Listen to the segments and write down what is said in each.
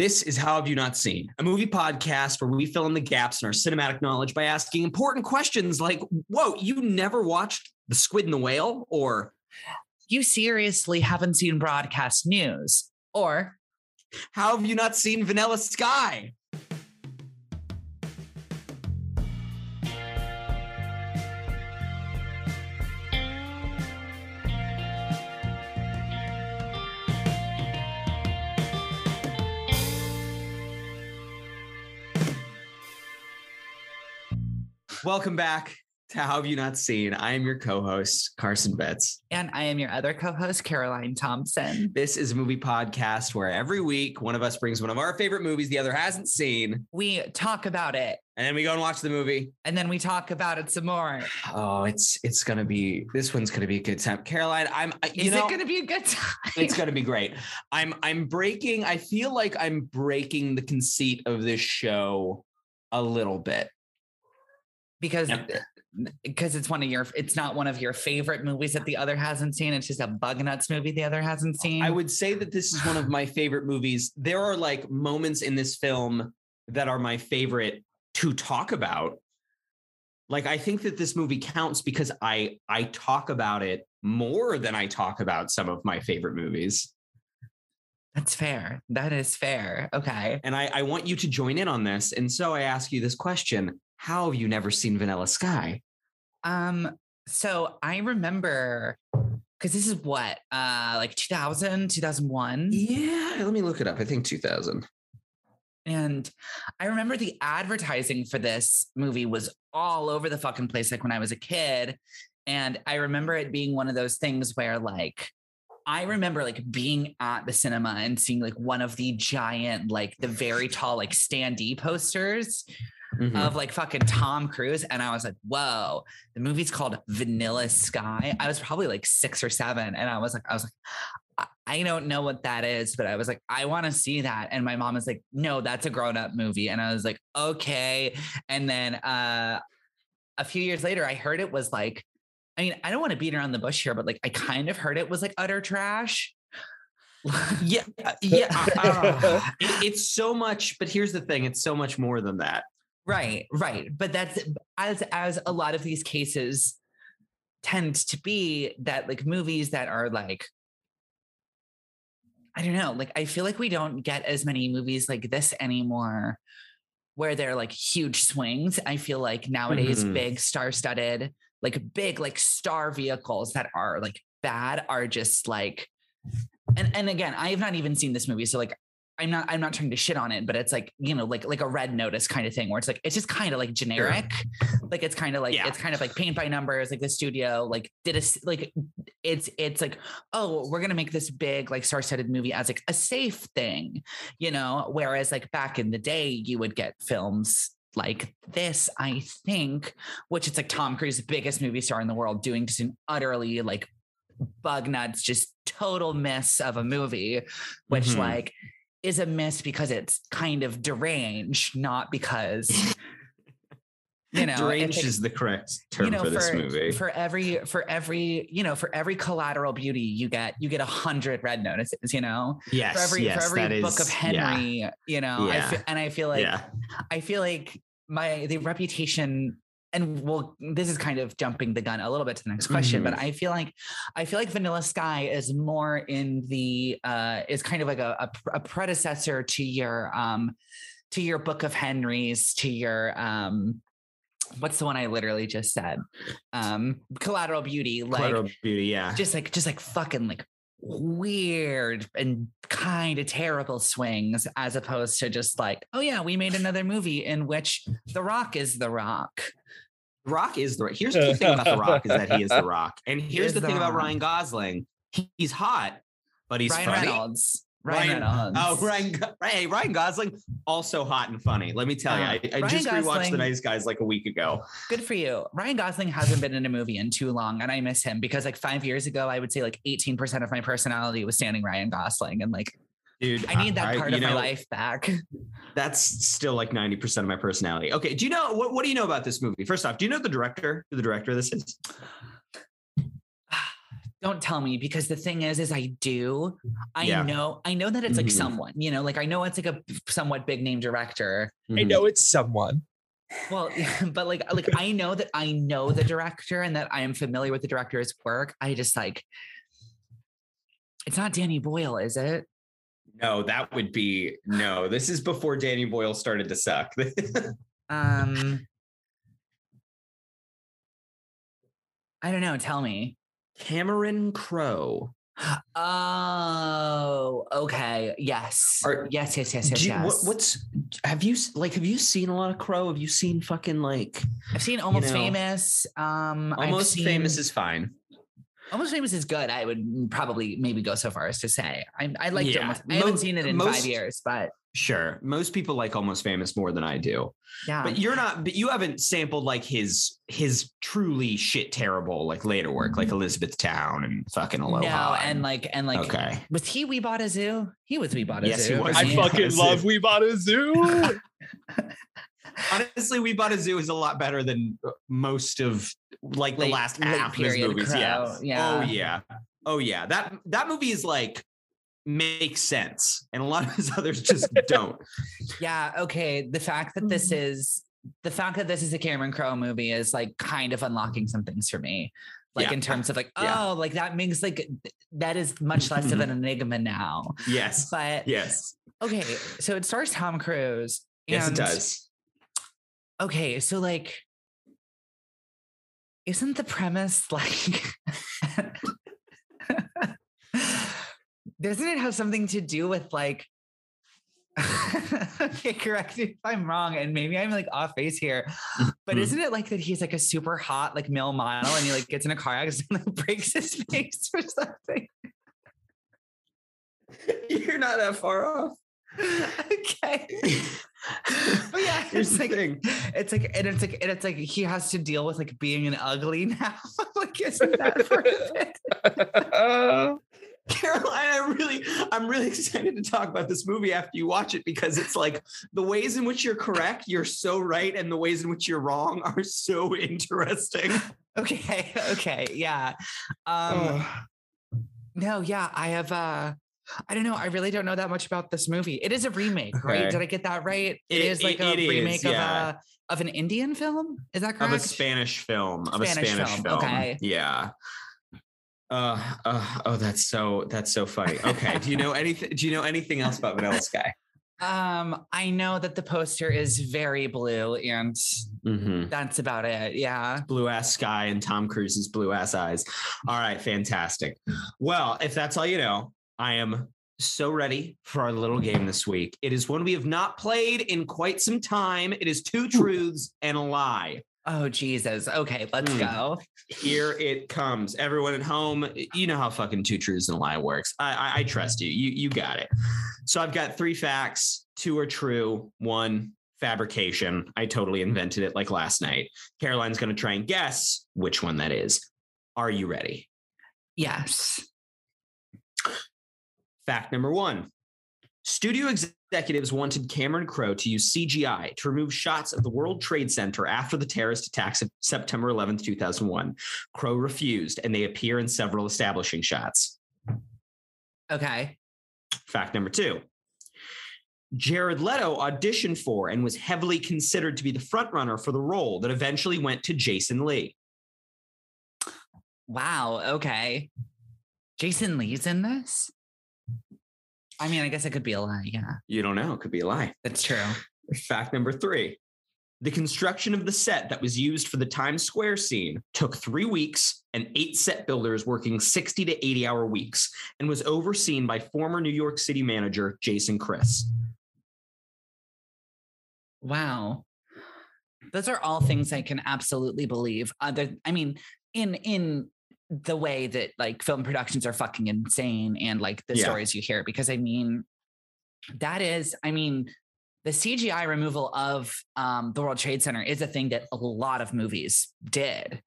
This is How Have You Not Seen, a movie podcast where we fill in the gaps in our cinematic knowledge by asking important questions like, Whoa, you never watched The Squid and the Whale? Or You seriously haven't seen broadcast news? Or How have you not seen Vanilla Sky? Welcome back to How Have You Not Seen. I am your co host, Carson Betts. and I am your other co-host, Caroline Thompson. This is a movie podcast where every week one of us brings one of our favorite movies the other hasn't seen, We talk about it and then we go and watch the movie. and then we talk about it some more. Oh, it's it's gonna be this one's gonna be a good time. Caroline, I'm you Is know it going to be a good time? it's gonna be great. I'm I'm breaking. I feel like I'm breaking the conceit of this show a little bit. Because Yep. because it's one of your it's not one of your favorite movies that the other hasn't seen. It's just a bug nuts movie the other hasn't seen. I would say that this is one of my favorite movies. There are like moments in this film that are my favorite to talk about. Like I think that this movie counts because I I talk about it more than I talk about some of my favorite movies. That's fair. That is fair. Okay. And I, I want you to join in on this. And so I ask you this question. How have you never seen Vanilla Sky? Um. So I remember because this is what uh like 2000 2001 Yeah, let me look it up. I think 2000. and i remember the advertising for this movie was all over the fucking place like when i was a kid and i remember it being one of those things where like I remember like being at the cinema and seeing like one of the giant, like the very tall, like standee posters Mhm. of like fucking Tom Cruise. And I was like, whoa, the movie's called Vanilla Sky. I was probably like six or seven. And I was like, I was like, I- don't know what that is, but I was like, I want to see that. And my mom was like, no, that's a grown up movie. And I was like, okay. And then uh, a few years later, I heard it was like, I mean, I don't want to beat around the bush here, but like, I kind of heard it was like utter trash. yeah, yeah. uh, it- it's so much, but here's the thing: it's so much more than that. Right, right. But that's as as a lot of these cases tend to be that like movies that are like I don't know, like I feel like we don't get as many movies like this anymore where they're like huge swings. I feel like nowadays Mhm. big star-studded, like big like star vehicles that are like bad are just like and and again, I have not even seen this movie so like I'm not I'm not trying to shit on it, but it's like, you know, like like a red notice kind of thing where it's like it's just kind of like generic. Like it's kind of like Yeah. it's kind of like paint by numbers, like the studio like did a like it's it's like, oh, we're gonna make this big like star-studded movie as like a safe thing, you know. Whereas like back in the day, you would get films like this, I think, which it's like Tom Cruise, the biggest movie star in the world, doing just an utterly like bug nuts, just total miss of a movie, which Mhm. like is a miss because it's kind of deranged, not because you know deranged is the correct term you know for this movie. for every for every you know for every collateral beauty you get you get a hundred red notices you know yes, for every yes, for every book is- of henry you know I Yeah. fe- and i feel like yeah, I feel like my the reputation and well this is kind of jumping the gun a little bit to the next question but Mhm. I feel like I feel like Vanilla Sky is more in the uh is kind of like a, a, a predecessor to your um to your book of Henrys to your um what's the one I literally just said um collateral beauty like Collateral beauty. Yeah, just like just like fucking like weird and kind of terrible swings as opposed to just like oh yeah we made another movie in which the rock is the rock The Rock is the. rock Here's the thing about The Rock is that he is the Rock, and here's the The thing about Ryan Gosling. He's hot, but he's ryan funny. reynolds ryan, reynolds Oh, Ryan. Hey, Ryan Gosling also hot and funny. Let me tell you, I, I Ryan just rewatched Gosling- The Nice Guys like a week ago. good for you ryan gosling hasn't been in a movie in too long and i miss him because like five years ago i would say like 18% of my personality was standing ryan gosling and like Dude, i need that part you of my life back That's still like 90% of my personality. Okay. Do you know what, what do you know about this movie? First off, do you know the director, who the director of this is? Don't tell me because the thing is, is I do. I Yeah. know, I know that it's like Mhm. someone, you know, like I know it's like a somewhat big name director. I Mhm. know it's someone. Well, but like, like I know that I know the director and that I am familiar with the director's work. I just like, it's not Danny Boyle, is it? No, that would be no. This is before Danny Boyle started to suck. Um, I don't know. Tell me. Cameron Crowe. Oh, okay. Yes. Are- yes, yes, yes, yes, you- yes. what, what's have you like? Have you seen a lot of Crowe? Have you seen fucking like I've seen Almost know, Famous. Um, almost famous is fine? Almost Famous is good. I would probably maybe go so far as to say I I liked it. Yeah, Almost, I haven't mo- seen it in most- five years, but Sure, most people like almost famous more than I do. yeah. But you're not. But you haven't sampled like his his truly shit terrible like later work like Elizabethtown and fucking Aloha. no, and like and like okay, was he We Bought a Zoo? He was We Bought a Yes, he Zoo. was. I Yeah. fucking love We Bought a Zoo. honestly, We Bought a Zoo is a lot better than uh, most of like the last half of his movies. Crowe, oh, Yeah. yeah. Oh yeah. Oh yeah. That that movie is like makes sense, and a lot of his others just don't. Yeah. Okay. The fact that this Mm-hmm. is the fact that this is a Cameron Crowe movie is like kind of unlocking some things for me. Like Yeah. in terms of like, Yeah. oh, like that makes like that is much less of an enigma now. Yes. But Yes. okay, so it stars Tom Cruise. Yes, it does. Okay, so like, isn't the premise like? Doesn't it have something to do with like? okay, correct me if I'm wrong, and maybe I'm like off base here, but Mhm. isn't it like that he's like a super hot like male model, and he like gets in a car accident and like, breaks his face or something? You're not that far off. okay. But yeah, Here's it's like thing. it's like and it's like and it's like he has to deal with like being an ugly now. like isn't that for a bit? Caroline, I really, I'm really excited to talk about this movie after you watch it because it's like the ways in which you're correct, you're so right, and the ways in which you're wrong are so interesting. Okay, okay, yeah. Um no, yeah, I have uh I don't know. I really don't know that much about this movie. It is a remake, right? Did I get that right? it It- is like it- a it is, remake yeah. of a of an Indian film. Is that correct? of a Spanish film. Of a Spanish Spanish film, film. okay. Yeah. Uh, uh, oh, that's so that's so funny. Okay. Do you know anything? Do you know anything else about Vanilla Sky? Um, I know that the poster is very blue, and Mm-hmm. that's about it. Yeah. Blue ass sky and Tom Cruise's blue ass eyes. All right, fantastic. Well, if that's all you know, I am so ready for our little game this week. It is one we have not played in quite some time. It is two truths and a lie. Oh Jesus. Okay, let's Hmm. go. Here it comes. Everyone at home, you know how fucking two truths and a lie works. I, I, I trust you. You you got it. So I've got three facts. Two are true. One fabrication. I totally invented it like last night. Caroline's going to try and guess which one that is. Are you ready? Yes. Fact number one. Studio executives wanted Cameron Crowe to use CGI to remove shots of the World Trade Center after the terrorist attacks of September 11, 2001. Crowe refused, and they appear in several establishing shots. Okay. Fact number two. Jared Leto auditioned for and was heavily considered to be the frontrunner for the role that eventually went to Jason Lee. Wow. Okay. Jason Lee's in this? I mean, I guess it could be a lie. Yeah, You don't know, it could be a lie. that's true. Fact number three. The construction of the set that was used for the Times Square scene took three weeks and eight set builders working 60 to 80 hour weeks and was overseen by former New York City manager Jason Chris. Wow. Those are all things I can absolutely believe. Other, I mean, in in the way that like film productions are fucking insane and like the Yeah. stories you hear, because I mean, that is, I mean, the CGI removal of um, the World Trade Center is a thing that a lot of movies did.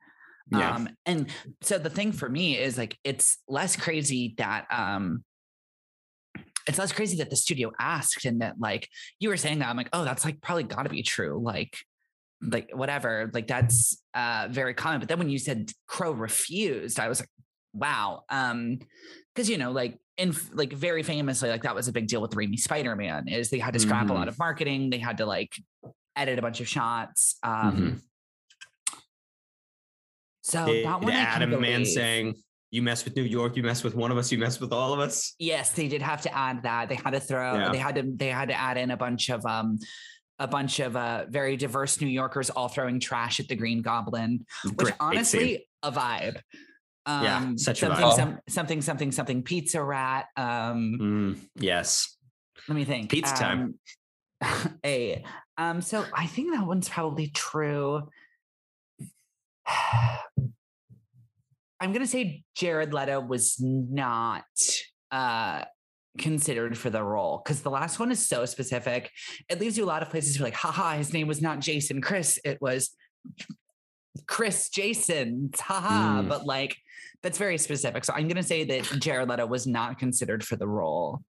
Yeah. Um, and so the thing for me is like it's less crazy that um it's less crazy that the studio asked and that like you were saying that I'm like, oh, that's like probably gotta be true. Like, like whatever, like that's uh very common. But then when you said Crowe refused, I was like, wow. Um, because you know, like in like very famously, like that was a big deal with Raimi Spider-Man, is they had to scrap a lot Mhm. of marketing, they had to like edit a bunch of shots. Um Mhm. so Did that one Adam Man saying, "You mess with New York, you mess with one of us, you mess with all of us." Yes, they did have to add that. They had to throw. Yeah. They had to. They had to add in a bunch of um, a bunch of uh very diverse New Yorkers all throwing trash at the Green Goblin, which Great scene. honestly a vibe. Um, Yeah, such a something, vibe. some, something, something, something. Pizza Rat. Um, Mm, yes. let me think. Pizza time. Um, a. Um, so I think that one's probably true. I'm gonna say Jared Leto was not uh considered for the role because the last one is so specific. It leaves you a lot of places where like, haha, his name was not Jason Chris, it was Chris Jason. Haha. Mm. But like that's very specific. So I'm gonna say that Jared Leto was not considered for the role.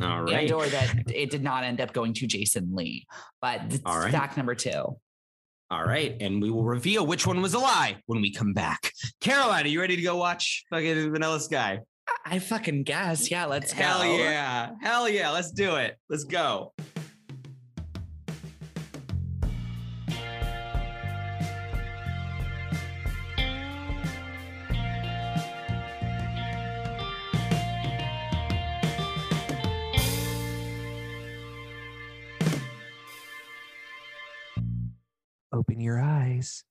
All right. And or that it did not end up going to Jason Lee. But All right. fact number two. All right, and we will reveal which one was a lie when we come back. Caroline, are you ready to go watch fucking Vanilla Sky? I fucking guess. Yeah, let's go. Hell yeah. Hell yeah. Let's do it. Let's go. Open your eyes.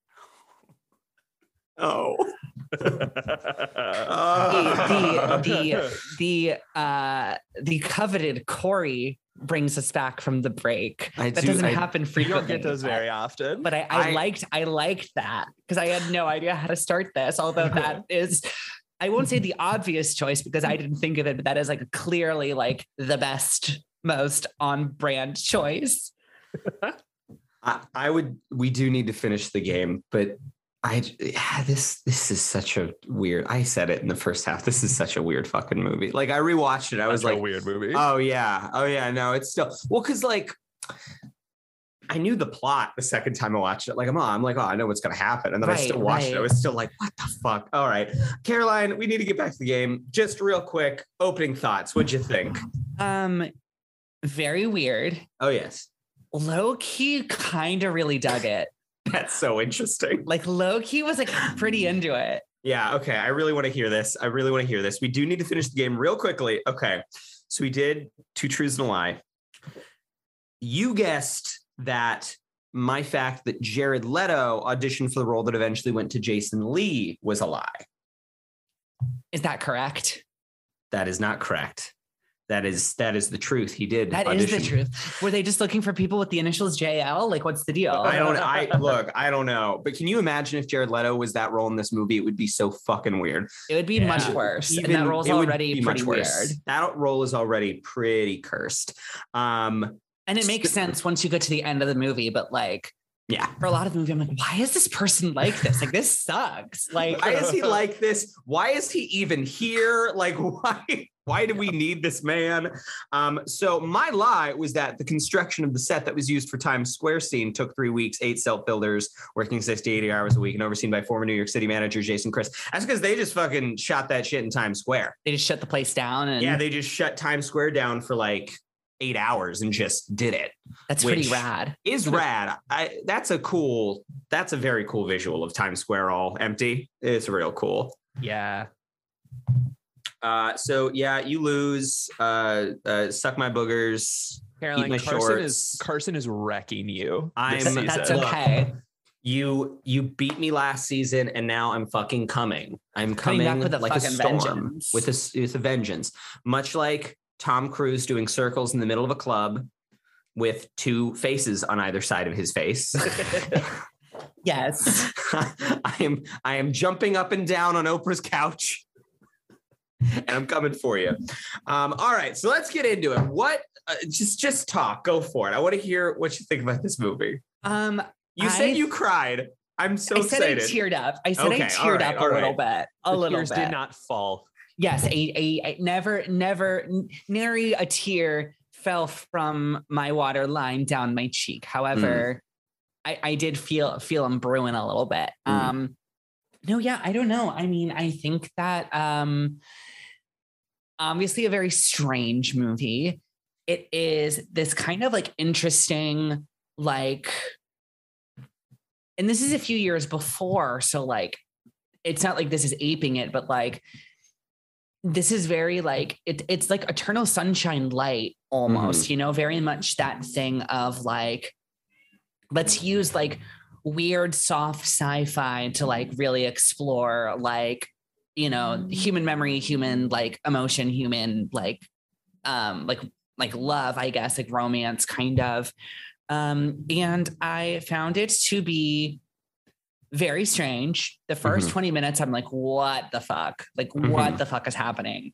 Oh. The the the uh the coveted Corey brings us back from the break. I That do- doesn't I- happen You don't get those very often. but I, I, I- liked I liked that because I had no idea how to start this. Although that is, I won't say the obvious choice because I didn't think of it, but that is like clearly like the best, most on brand choice. I, I would. We do need to finish the game, but I yeah, this this is such a weird. I said it in the first half. This is such a weird fucking movie. Like I rewatched it. I was Such a like, weird movie. oh yeah, oh yeah. No, it's still well because like I knew the plot the second time I watched it. Like I'm, oh, I'm like, oh, I know what's gonna happen, and then I still watched it. I was still like, what the fuck? All right, Caroline, we need to get back to the game. Just real quick, opening thoughts. What'd you think? Um, very weird. Oh yes, Low key, kind of really dug it. that's so interesting. Like low key was like pretty mm. into it. Yeah, okay. I really want to hear this. I really want to hear this. We do need to finish the game real quickly. Okay. So we did two truths and a lie. You guessed that my fact that Jared Leto auditioned for the role that eventually went to Jason Lee was a lie. Is that correct? That is not correct. That is that is the truth. He did. That is the truth. Were they just looking for people with the initials JL? Like, what's the deal? I don't I look, I don't know. But can you imagine if Jared Leto was that role in this movie? It would be so fucking weird. It would be much Yeah. worse. and that role's it already pretty much worse. weird. That role is already pretty cursed. Um, And it makes sense once you get to the end of the movie, but like yeah. for a lot of the movie, I'm like, why is this person like this? Like this sucks. Like Why is he like this? Why is he even here? Like, why? Why do we need this man? Um, so my lie was that the construction of the set that was used for Times Square scene took three weeks, eight self builders, working 60, 80 hours a week, and overseen by former New York City manager Jason Chris. That's because they just fucking shot that shit in Times Square. they just shut the place down and Yeah, they just shut Times Square down for like eight hours and just did it. that's pretty rad. Is rad. I that's a cool, that's a very cool visual of Times Square all empty. It's real cool. Yeah. Uh, so yeah, you lose. Uh, uh, suck my boogers. Caroline, my Carson shorts. is Carson is wrecking you. I'm- That's, season. Look, okay. You you beat me last season, and now I'm fucking coming. I'm Coming coming, back with a like a storm vengeance. with a s- with a vengeance. Much like Tom Cruise doing circles in the middle of a club with two faces on either side of his face. Yes. I am I am jumping up and down on Oprah's couch. And I'm coming for you. Um, all right, so let's get into it. What? Uh, just, just talk. Go for it. I want to hear what you think about this movie. Um, You I- said you cried. I'm so I said excited. I teared up. I said Okay, I teared right, up all a little right. bit. A The little tears bit. did not fall. yes, a, a, a never, never, n- nary a tear fell from my water line down my cheek. However, I, I did feel feel them brewing a little bit. Mm. Um, no, yeah, I don't know. I mean, I think that um obviously a very strange movie. It is this kind of like interesting, like, and this is a few years before. So, like, it's not like this is aping it, but like, this is very like it, it's like eternal sunshine light almost, you know, very much that thing of like, let's use like weird soft sci-fi to like really explore like you know human memory human like emotion human like um like like love i guess like romance kind of. Um and i found it to be very strange. The 1st Mhm. 20 minutes i'm like what the fuck? Like what Mhm. the fuck is happening?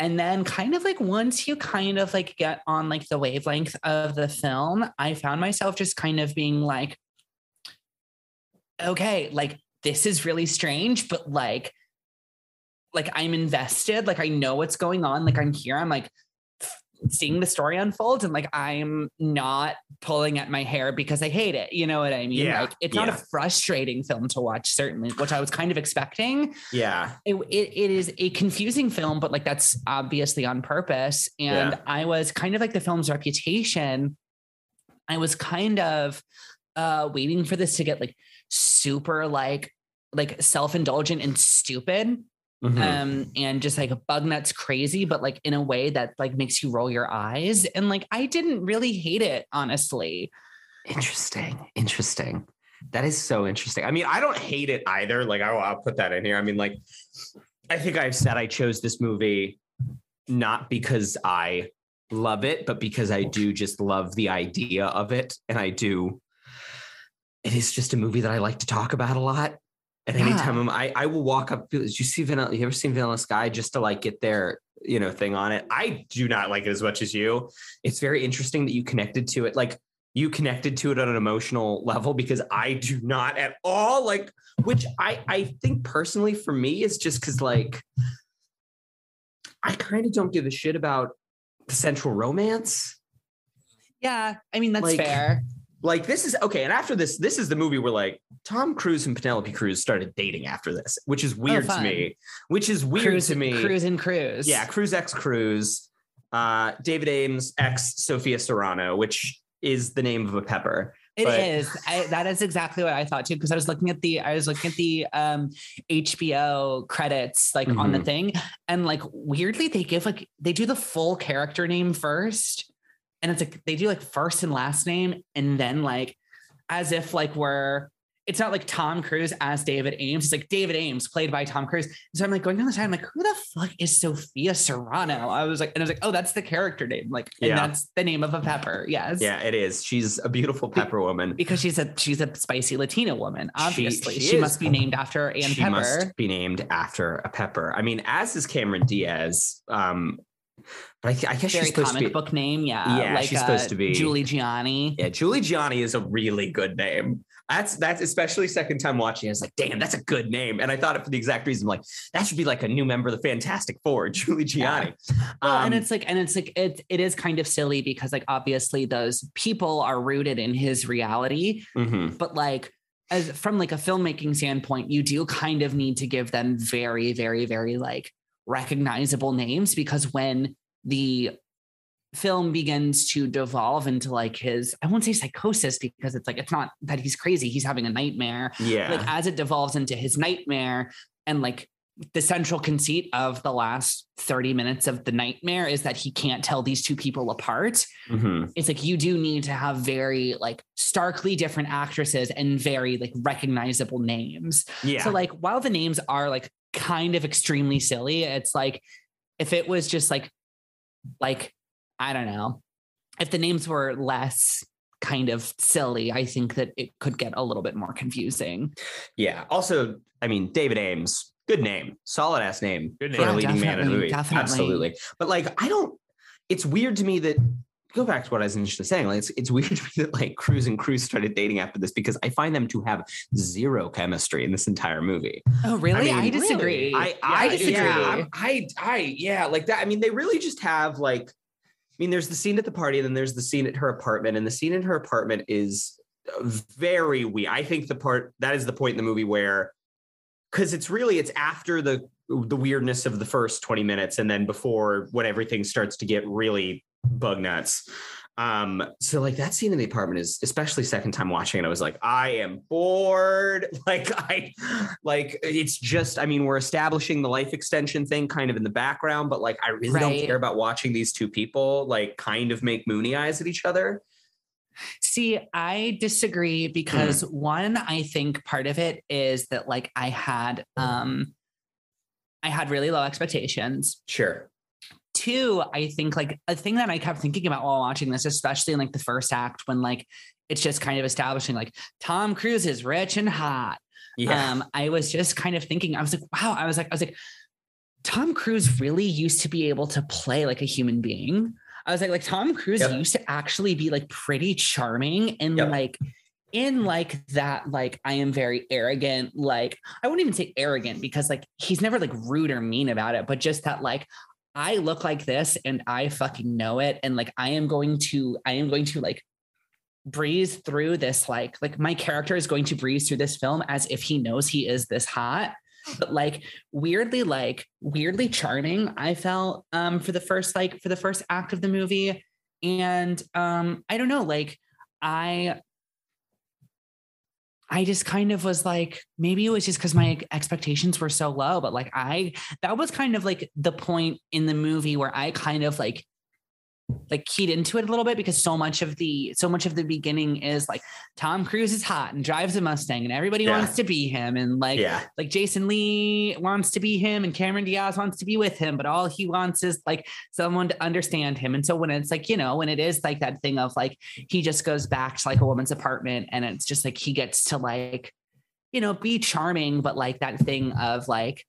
And then kind of like once you kind of like get on like the wavelength of the film i found myself just kind of being like okay, like this is really strange, but like, like I'm invested. Like I know what's going on. Like I'm here. I'm like seeing the story unfold, and like I'm not pulling at my hair because I hate it. You know what I mean? Yeah, Like it's not a frustrating film to watch, certainly, which I was kind of expecting. Yeah. It, it, it is a confusing film, but like that's obviously on purpose. And Yeah. I was kind of like the film's reputation. I was kind of uh waiting for this to get like super like like self-indulgent and stupid Mhm. um and just like a bug nuts crazy but like in a way that like makes you roll your eyes and like i didn't really hate it honestly Interesting. Interesting. That is so interesting. I mean, I don't hate it either. Like, I'll, I'll put that in here. I mean, like, I think I've said I chose this movie not because I love it, but because I do just love the idea of it. And I do. It is just a movie that I like to talk about a lot. At Yeah. anytime I'm, I, I will walk up. Did you see Vanilla? You ever seen Vanilla Sky just to like get their, you know, thing on it? I do not like it as much as you. It's very interesting that you connected to it. Like, you connected to it on an emotional level because I do not at all like which I I think personally for me is just cuz like I kind of don't give a shit about the central romance. yeah i mean that's Like, fair Like this is okay and after this this is the movie where like Tom Cruise and Penelope Cruz started dating after this, which is weird to me. Which is weird cruise, to me. cruise and cruise Yeah, Cruz X Cruz, uh, David Ames X Sofia Serrano, which is the name of a pepper. It But- is. I, that is exactly what I thought too. Because I was looking at the, I was looking at the um, HBO credits, like on the Mhm. thing, and like weirdly they give like they do the full character name first, and it's like they do like first and last name, and then like as if like we're. It's not like Tom Cruise as David Ames. It's like David Ames played by Tom Cruise. So I'm like going down the side. I'm like, who the fuck is Sofia Serrano? I was like, and I was like, oh, that's the character name. Like, and Yeah. that's the name of a pepper. Yes. Yeah, it is. She's a beautiful pepper woman. because she's a she's a spicy Latina woman. Obviously, she she, is. must be named after Ann she Pepper. must be named after a pepper. I mean, as is Cameron Diaz. Um, but I, th- I guess Very she's supposed comic to be. book name, yeah. Yeah, she's supposed to be- Julie Gianni. Yeah, Julie Gianni is a really good name. That's that's especially second time watching. I was like, damn, that's a good name. And I thought it for the exact reason, like that should be like a new member of the Fantastic Four, Julie Gianni. Well, and Um, it's like, and it's like, it, it is kind of silly because, like, obviously, those people are rooted in his reality, mhm. but like, as from like a filmmaking standpoint, you do kind of need to give them very, very, very like recognizable names because when the film begins to devolve into like his, I won't say psychosis because it's like it's not that he's crazy, he's having a nightmare. yeah, Like as it devolves into his nightmare and like the central conceit of the last 30 minutes of the nightmare is that he can't tell these two people apart Mhm. it's like you do need to have very like starkly different actresses and very like recognizable names. yeah. So like while the names are like kind of extremely silly, it's like if it was just like like I don't know, if the names were less kind of silly, I think that it could get a little bit more confusing. Yeah. Also, I mean, David Ames, good name, solid ass name Good for a leading man in a movie. definitely. Absolutely. But like, I don't. It's weird to me that. Go back to what I was initially saying. Like, it's, it's weird to me that like Cruz and Cruz started dating after this because I find them to have zero chemistry in this entire movie. Oh, really? I, mean, disagree. I Yeah, I, disagree. yeah, I I yeah, like that. I mean, they really just have like. I mean, there's the scene at the party, and then there's the scene at her apartment, and the scene in her apartment is very weird. I think the part that is the point in the movie where because it's really it's after the the weirdness of the first 20 minutes and then before when everything starts to get really bug nuts. Um so like that scene in the apartment is especially second time watching it i was like i am bored. Like i like it's just i mean we're establishing the life extension thing kind of in the background but like i really don't care about watching these two people like kind of make moony eyes at each other. See, I disagree because one, I think part of it is that like I had um I had really low expectations. sure Two, I think like a thing that I kept thinking about while watching this, especially in like the first act when like it's just kind of establishing like Tom Cruise is rich and hot. yeah Um, I was just kind of thinking, I was like, wow, I was like, I was like, Tom Cruise really used to be able to play like a human being. I was like, like Tom Cruise Yep. used to actually be like pretty charming and Yep. like in like that, like I am very arrogant. Like I wouldn't even say arrogant because like he's never like rude or mean about it, but just that like I look like this and I fucking know it. And like I am going to, I am going to like breeze through this like like my character is going to breeze through this film as if he knows he is this hot but like weirdly like weirdly charming i felt um for the first like for the first act of the movie and um i don't know like i I just kind of was like, maybe it was just because my expectations were so low, but like I, that was kind of like the point in the movie where I kind of like like keyed into it a little bit because so much of the so much of the beginning is like Tom Cruise is hot and drives a Mustang and everybody Yeah. wants to be him and like yeah like Jason Lee wants to be him and Cameron Diaz wants to be with him but all he wants is like someone to understand him and so when it's like you know when it is like that thing of like he just goes back to like a woman's apartment and it's just like he gets to like you know be charming but like that thing of like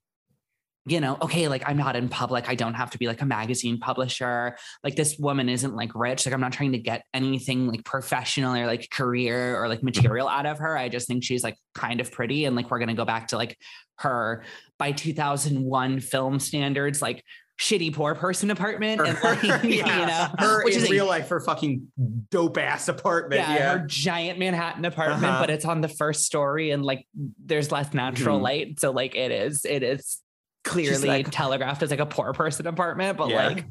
you know, okay, like I'm not in public. I don't have to be like a magazine publisher. Like this woman isn't like rich. Like I'm not trying to get anything like professional or like career or like material out of her. I just think she's like kind of pretty. And like we're going to go back to like her by 2001 film standards, like shitty poor person apartment. And like, you know, her which in is real life her fucking dope ass apartment yeah, yeah, her giant Manhattan apartment, Uh-huh. but it's on the first story and like there's less natural Mhm. light. So like it is, it is clearly like- telegraphed as like a poor person apartment, but Yeah. like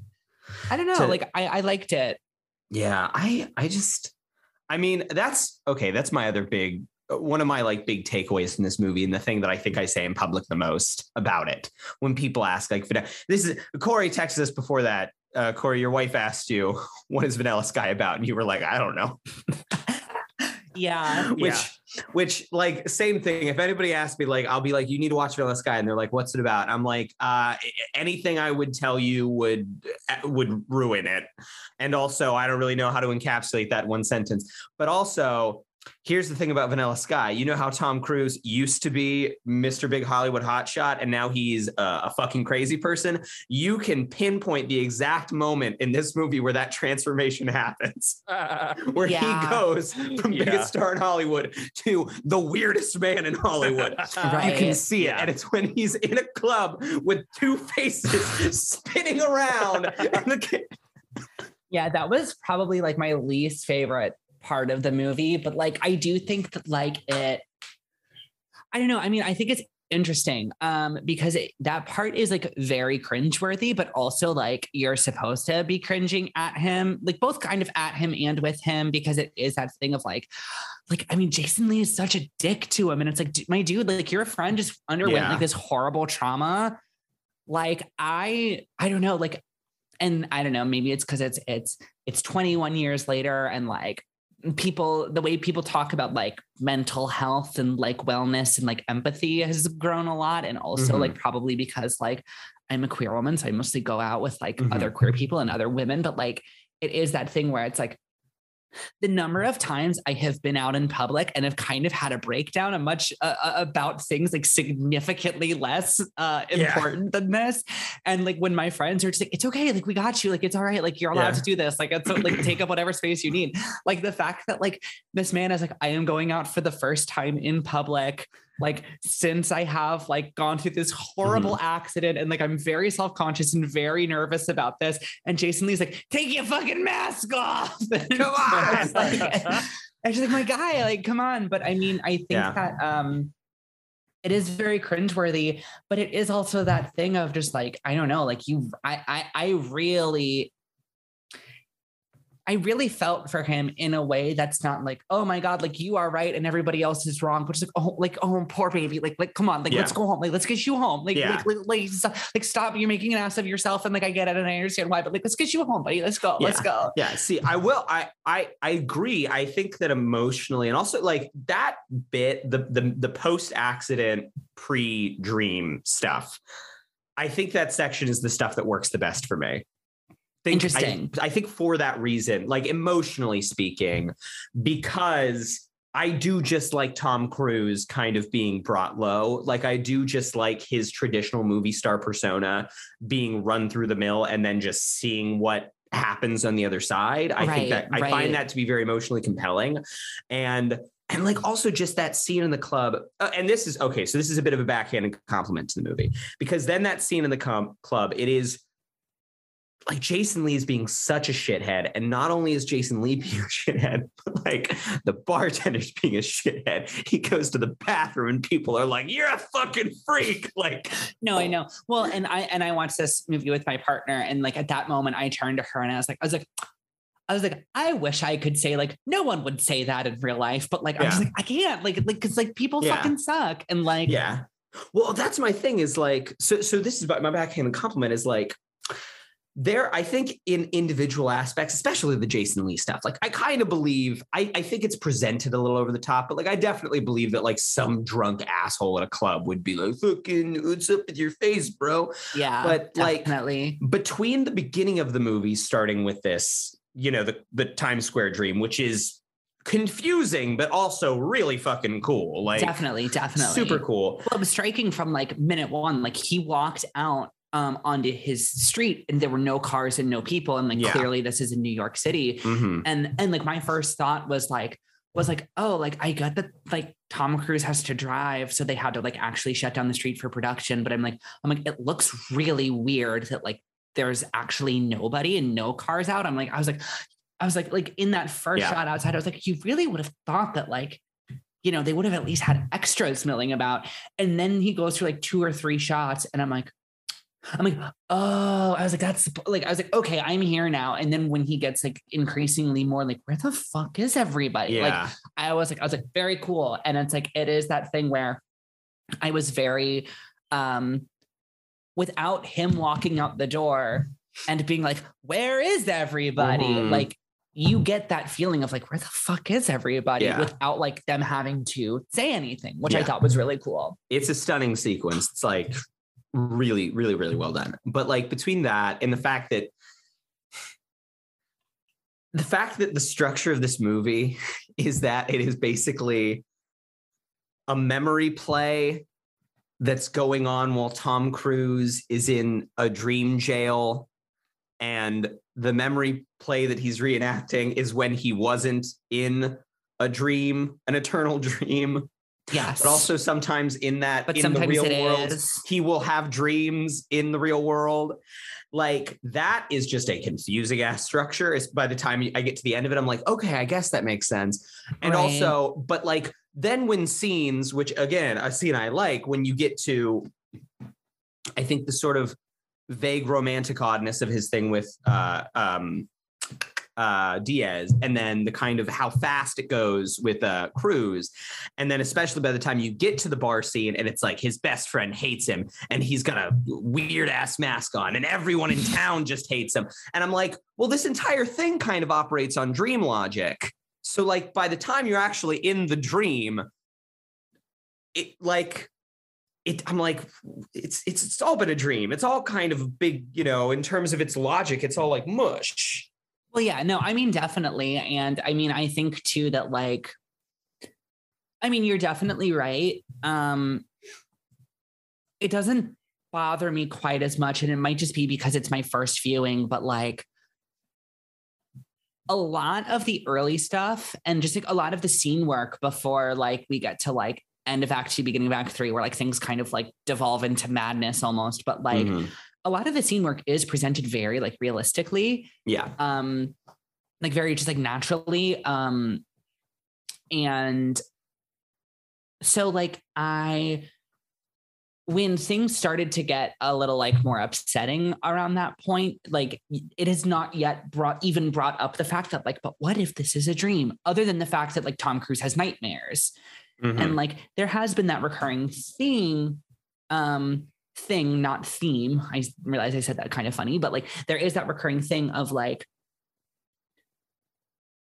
I don't know, To- like I, I liked it. Yeah, I I just I mean, that's okay, that's my other big one of my like big takeaways from this movie and the thing that I think I say in public the most about it. When people ask like this is Corey texted us before that. Uh, Corey, your wife asked you, "What is Vanilla Sky about?" And you were like, "I don't know." Yeah. which yeah. Which like same thing. If anybody asks me like i'll be like you need to watch vanilla sky and they're like what's it about? I'm like uh anything i would tell you would uh, would ruin it. And also i don't really know how to encapsulate that one sentence. But also here's the thing about vanilla sky you know how tom cruise used to be mr big hollywood hotshot and now he's a, a fucking crazy person you can pinpoint the exact moment in this movie where that transformation happens where Yeah. he goes from Yeah. biggest star in Hollywood to the weirdest man in Hollywood. You can see it. Yeah. And it's when he's in a club with two faces spinning around. And the, Yeah, that was probably like my least favorite part of the movie, but like I do think that like it I don't know, I mean, I think it's interesting um because it, that part is like very cringeworthy but also like you're supposed to be cringing at him like both kind of at him and with him because it is that thing of like like I mean Jason Lee is such a dick to him and it's like my dude like your friend just underwent Yeah. like this horrible trauma like I I don't know like and I don't know maybe it's cuz it's it's it's 21 years later and like people the way people talk about like mental health and like wellness and like empathy has grown a lot and also Mhm. like probably because like I'm a queer woman so I mostly go out with like Mhm. other queer people and other women but like it is that thing where it's like the number of times I have been out in public and have kind of had a breakdown a much uh, uh, about things like significantly less uh, Yeah. important than this. And like when my friends are just like, it's okay, like we got you, like it's all right, like you're allowed Yeah. to do this, like it's like take up whatever space you need. Like the fact that like this man is like, I am going out for the first time in public. Like since I have like gone through this horrible accident and like I'm very self-conscious and very nervous about this. And Jason Lee's like, take your fucking mask off. Come on. Like, and she's like, my guy, like, come on. But I mean, I think Yeah. that um it is very cringeworthy, but it is also that thing of just like, I don't know, like you I I I really I really felt for him in a way that's not like, oh my God, like you are right and everybody else is wrong, but it's like, oh, like, oh, poor baby. Like, like, come on, like, Yeah. let's go home. Like, let's get you home. Like, Yeah. like, like, like, stop, like, stop. You're making an ass of yourself. And like, I get it and I understand why, but like, let's get you home, buddy. Let's go. Let's go. Yeah, see, I will. I I I agree. I think that emotionally, and also like that bit, the the the post accident pre dream stuff. I think that section is the stuff that works the best for me. Think- Interesting. I, I think for that reason, like emotionally speaking, because I do just like Tom Cruise kind of being brought low. Like I do just like his traditional movie star persona being run through the mill and then just seeing what happens on the other side. I Right, think that I right. find that to be very emotionally compelling. And and like also just that scene in the club. uh, and this is okay. So this is a bit of a backhanded compliment to the movie because then that scene in the com- club, it is like Jason Lee is being such a shithead. And not only is Jason Lee being a shithead, but like the bartender's being a shithead. He goes to the bathroom and people are like, You're a fucking freak. Like, No, I oh. know. Well, and I and I watched this movie with my partner, and like at that moment, I turned to her and I was like, I was like, I was like, I wish I could say like no one would say that in real life, but like I'm just like I can't like like because like people Yeah. fucking suck and like yeah. Well, that's my thing is like, so so this is my backhanded compliment is like there, I think in individual aspects, especially the Jason Lee stuff, like I kind of believe, I, I think it's presented a little over the top, but like I definitely believe that like some drunk asshole at a club would be like, fucking, what's up with your face, bro? yeah, But, like, between the beginning of the movie starting with this you know the the times square dream which is confusing but also really fucking cool like definitely, definitely. super cool Well, it was striking from like minute one. Like he walked out um onto his street and there were no cars and no people. And like Yeah. clearly this is in New York City. Mhm. And and like my first thought was like, was like, oh, like I got that like Tom Cruise has to drive. So they had to like actually shut down the street for production. But I'm like, I'm like, it looks really weird that like there's actually nobody and no cars out. I'm like, I was like, I was like, like in that first Yeah. shot outside, I was like, you really would have thought that like you know, they would have at least had extras milling about. And then he goes through like two or three shots, and I'm like, I'm like, oh, I was like, that's like, I was like, okay, I'm here now. And then when he gets like increasingly more like, where the fuck is everybody? Like, I was like, I was like, very cool. And it's like, it is that thing where I was very, um, without him walking out the door and being like, where is everybody? Mhm. Like, you get that feeling of like, where the fuck is everybody Yeah. without like them having to say anything, which I thought was really cool. it's a stunning sequence it's like really really really well mm-hmm. done. But like between that and the fact that the fact that the structure of this movie is that it is basically a memory play that's going on while Tom Cruise is in a dream jail and the memory play that he's reenacting is when he wasn't in a dream an eternal dream Yes. but also sometimes in that but in sometimes the real it world is. he will have dreams in the real world like that is just a confusing ass structure Is by the time i get to the end of it i'm like okay i guess that makes sense and Right. also but like then when scenes which again a scene i like when you get to i think the sort of vague romantic oddness of his thing with uh um uh Diaz and then the kind of how fast it goes with uh Cruz. And then especially by the time you get to the bar scene and it's like his best friend hates him and he's got a weird ass mask on and everyone in town just hates him. And I'm like well this entire thing kind of operates on dream logic. So like by the time you're actually in the dream it like it I'm like it's it's it's all been a dream. It's all kind of big you know in terms of its logic it's all like mush Well, yeah, no, I mean, definitely. And I mean, I think too that like, I mean, you're definitely right. Um, it doesn't bother me quite as much. And it might just be because it's my first viewing, but like a lot of the early stuff and just like a lot of the scene work before like we get to like end of act two, beginning of act three, where like things kind of like devolve into madness almost. But like Mhm. A lot of the scene work is presented very like realistically yeah um like very just like naturally um and so like i when things started to get a little like more upsetting around that point, like it has not yet brought even brought up the fact that like, but what if this is a dream? Other than the fact that like Tom Cruise has nightmares. Mhm. And like there has been that recurring theme, um, thing, not theme. I realize I said that kind of funny, but like there is that recurring thing of like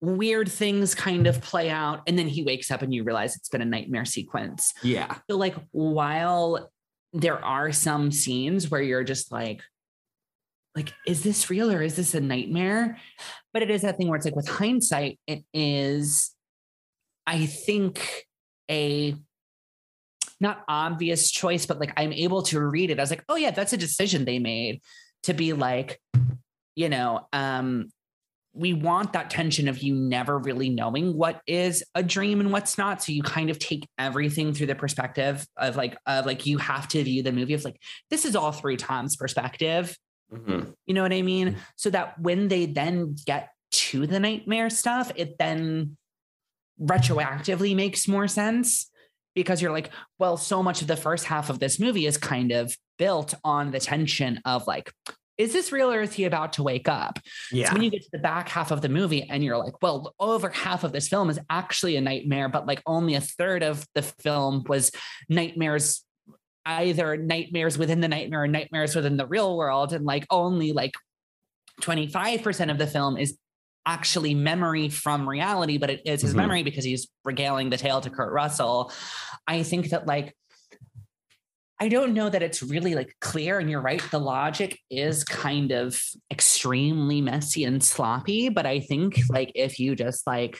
weird things kind of play out and then he wakes up and you realize it's been a nightmare sequence yeah. so like while there are some scenes where you're just like like is this real or is this a nightmare but it is that thing where it's like with hindsight it is i think a not obvious choice but like i'm able to read it. I was like oh yeah that's a decision they made to be like you know um we want that tension of you never really knowing what is a dream and what's not. So you kind of take everything through the perspective of like of like you have to view the movie of like this is all through tom's perspective. Mhm. you know what i mean? So that when they then get to the nightmare stuff it then retroactively makes more sense because you're like well so much of the first half of this movie is kind of built on the tension of like is this real or is he about to wake up Yeah. so when you get to the back half of the movie and you're like, well, over half of this film is actually a nightmare, but like only a third of the film was nightmares, either nightmares within the nightmare or nightmares within the real world. And like only like 25% of the film is actually memory from reality, but it is his Mhm. memory because he's regaling the tale to Kurt Russell. I think that like I don't know that it's really like clear. And you're right, the logic is kind of extremely messy and sloppy. But I think like if you just like,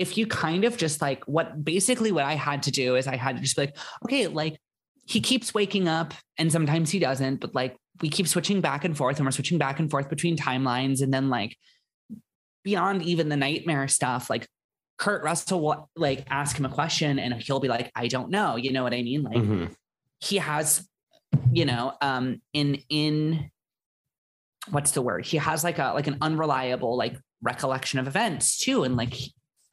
if you kind of just like what basically what I had to do is I had to just be like, okay, like he keeps waking up and sometimes he doesn't, but like we keep switching back and forth and we're switching back and forth between timelines. And then like beyond even the nightmare stuff, like Kurt Russell will like ask him a question and he'll be like, I don't know. You know what I mean? Like Mhm. he has you know um in in what's the word he has like a like an unreliable like recollection of events too and like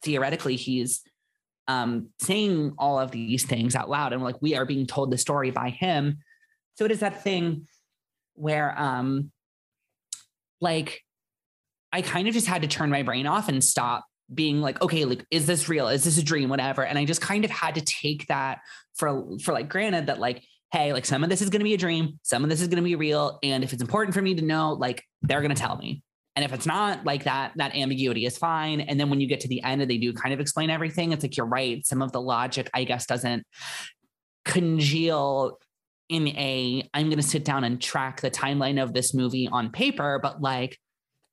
theoretically he's um saying all of these things out loud and like we are being told the story by him so it is that thing where um like i kind of just had to turn my brain off and stop being like okay like is this real? Is this a dream? Whatever. And i just kind of had to take that for for like granted that like hey like some of this is going to be a dream. Some of this is going to be real. And if it's important for me to know like they're going to tell me. And if it's not like that that ambiguity is fine. And then when you get to the end and they do kind of explain everything it's like you're right. Some of the logic i guess doesn't congeal in a i'm going to sit down and track the timeline of this movie on paper but like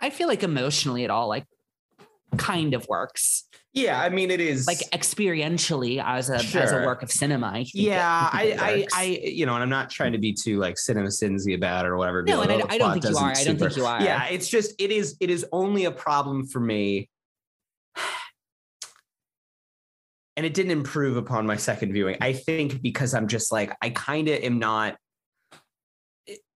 i feel like emotionally it all like kind of works Yeah. I mean, it is like experientially as a as a work of cinema. I Yeah, it I, I. I, you know, and I'm not trying to be too like cinema sinsy about it or whatever. no, and I, "Oh, I don't think you are. I don't think you are. Yeah, it's just it is it is only a problem for me. And it didn't improve upon my second viewing. I think because I'm just like I kind of am not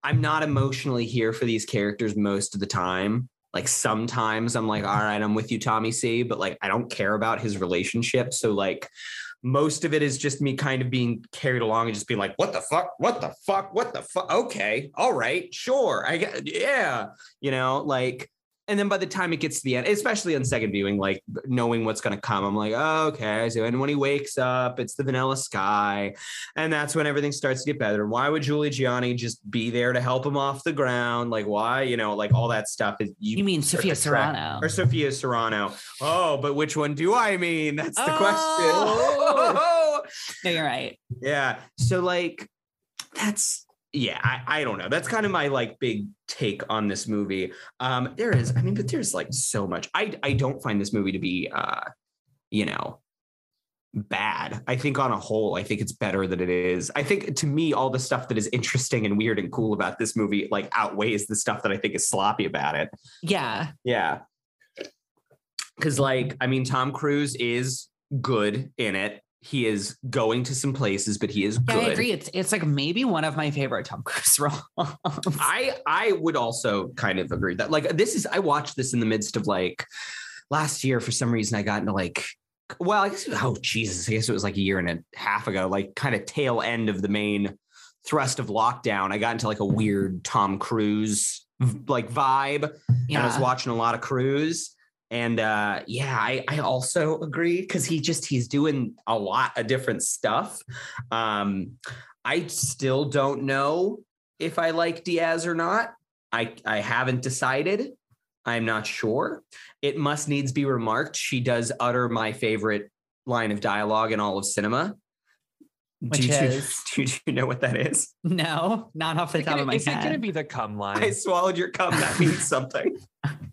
I'm not emotionally here for these characters most of the time. Like sometimes I'm like, all right, I'm with you, Tommy C, but like I don't care about his relationship. So like most of it is just me kind of being carried along and just being like, what the fuck? What the fuck? What the fuck? Okay. All right. Sure. I get yeah. You know, like, and then by the time it gets to the end, especially on second viewing, like knowing what's going to come, I'm like, oh, okay. So, and when he wakes up, it's the vanilla sky. And that's when everything starts to get better. Why would Julie Gianni just be there to help him off the ground? Like, why? You know, like all that stuff is You mean Sofia Serrano? or Sofia Serrano. Oh, but which one do I mean? That's the Oh. question. No, you're right. yeah. So like that's yeah, I, I don't know. That's kind of my like big take on this movie. Um, there is, I mean, but there's like so much. I I don't find this movie to be uh, you know, bad. I think on a whole, I think it's better than it is. I think to me, all the stuff that is interesting and weird and cool about this movie like outweighs the stuff that I think is sloppy about it. Yeah. Yeah. Cause like, I mean, Tom Cruise is good in it. He is going to some places, but he is Yeah, good. I agree. It's it's like maybe one of my favorite Tom Cruise roles. I I would also kind of agree that like this is I watched this in the midst of like last year for some reason I got into like well, I guess oh Jesus, I guess it was like a year and a half ago, like kind of tail end of the main thrust of lockdown. I got into like a weird Tom Cruise like vibe. And I was watching a lot of Cruise. And uh yeah, I, I also agree because he just he's doing a lot of different stuff. Um, I still don't know if I like Diaz or not. I I haven't decided. I'm not sure. It must needs be remarked. She does utter my favorite line of dialogue in all of cinema. Which do, you, is? do, do you know what that is? No, not off the Is it top of my head. is it going to be the cum line? I swallowed your cum. That means something.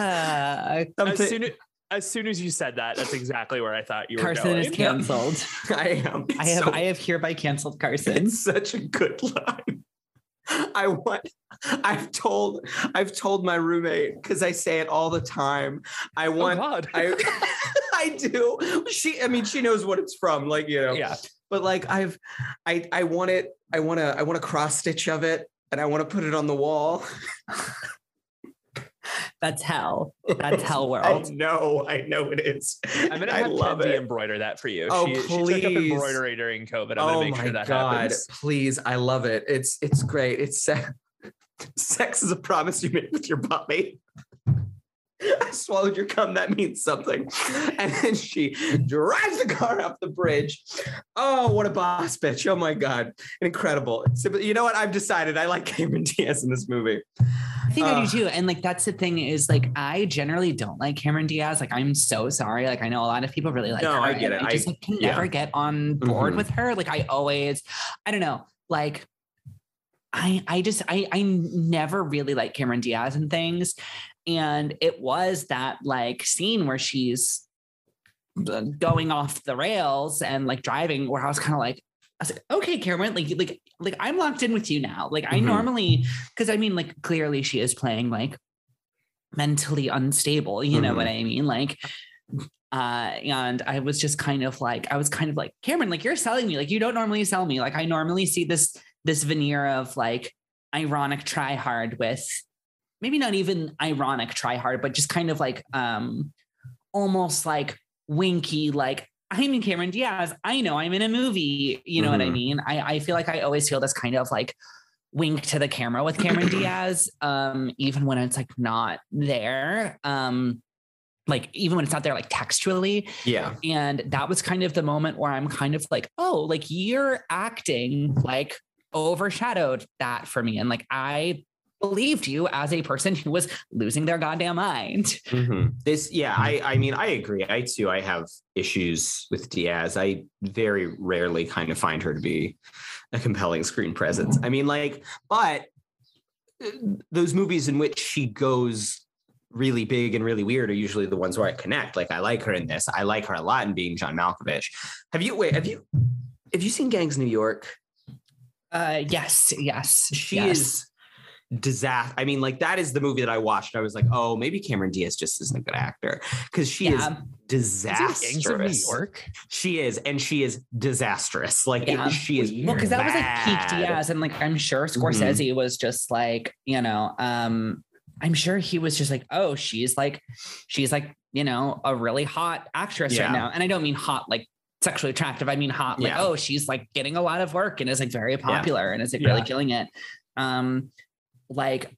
Uh, as, Something- soon as, as soon as you said that, that's exactly where I thought you were Carson going. is canceled. I am. I have so- I have hereby canceled Carson. It's such a good line. I want. I've told. I've told my roommate because I say it all the time. I Oh want. God. I. I do. She. I mean, she knows what it's from. Like you know. yeah. But like I've. I. I want it. I want to. I want a cross stitch of it, and I want to put it on the wall. That's hell. That's hell I world. know. I know it is. I'm gonna I love Kendi it. embroider that for you. Oh, she, she took up please. embroidery during COVID. I'm oh gonna make my sure that god! happens. Please, I love it. It's it's great. It's sex. Sex is a promise you make with your body. I swallowed your cum. That means something. And then she drives the car up the bridge. Oh, what a boss bitch! Oh my god, incredible. So, you know what? I've decided I like Cameron Diaz in this movie. I think I Uh, do too. And like that's the thing is like I generally don't like Cameron Diaz. Like I'm so sorry. Like I know a lot of people really like No, her. I get it. I just like can yeah. never get on board Mhm. with her. Like I always, I don't know, like I I just I I never really like Cameron Diaz and things. And it was that like scene where she's uh, going off the rails and like driving where I was kind of like I was like, okay, Cameron, like, like, like I'm locked in with you now. Like I Mhm. normally, because I mean, like clearly she is playing like mentally unstable. You know what I mean? Like, uh, and I was just kind of like, I was kind of like, Cameron, like you're selling me. Like you don't normally sell me. Like I normally see this this veneer of like ironic try hard with maybe not even ironic try hard, but just kind of like um almost like winky, like I'm in Cameron Diaz. I know I'm in a movie. You know what I Mhm. mean? I, I feel like I always feel this kind of like wink to the camera with Cameron Diaz, um, even when it's like not there. Um, like even when it's not there, like textually. Yeah. And that was kind of the moment where I'm kind of like, oh, like you're acting like overshadowed that for me. And like I believed you as a person who was losing their goddamn mind. Mhm. This, yeah, I, I mean, I agree. I too, I have issues with Diaz. I very rarely kind of find her to be a compelling screen presence. I mean, like, but uh, those movies in which she goes really big and really weird are usually the ones where I connect. Like, I like her in this. I like her a lot in being John Malkovich. Have you? Wait, have you? Have you seen Gangs New York? Uh yes, yes. she yes. is disaster. I mean, like that is the movie that I watched. I was like, oh, maybe Cameron Diaz just isn't a good actor because she is Yeah. Is disastrous. Of New York? She is, and she is disastrous. Like it- she is. Well, because that was like peak. Diaz, and like I'm sure Mm-hmm. Scorsese was just like, you know, um, I'm sure he was just like, oh, she's like, she's like, you know, a really hot actress Yeah. right now. And I don't mean hot like sexually attractive. I mean hot, like, Yeah. oh, she's like getting a lot of work and is like very popular and is like really killing it. Um, like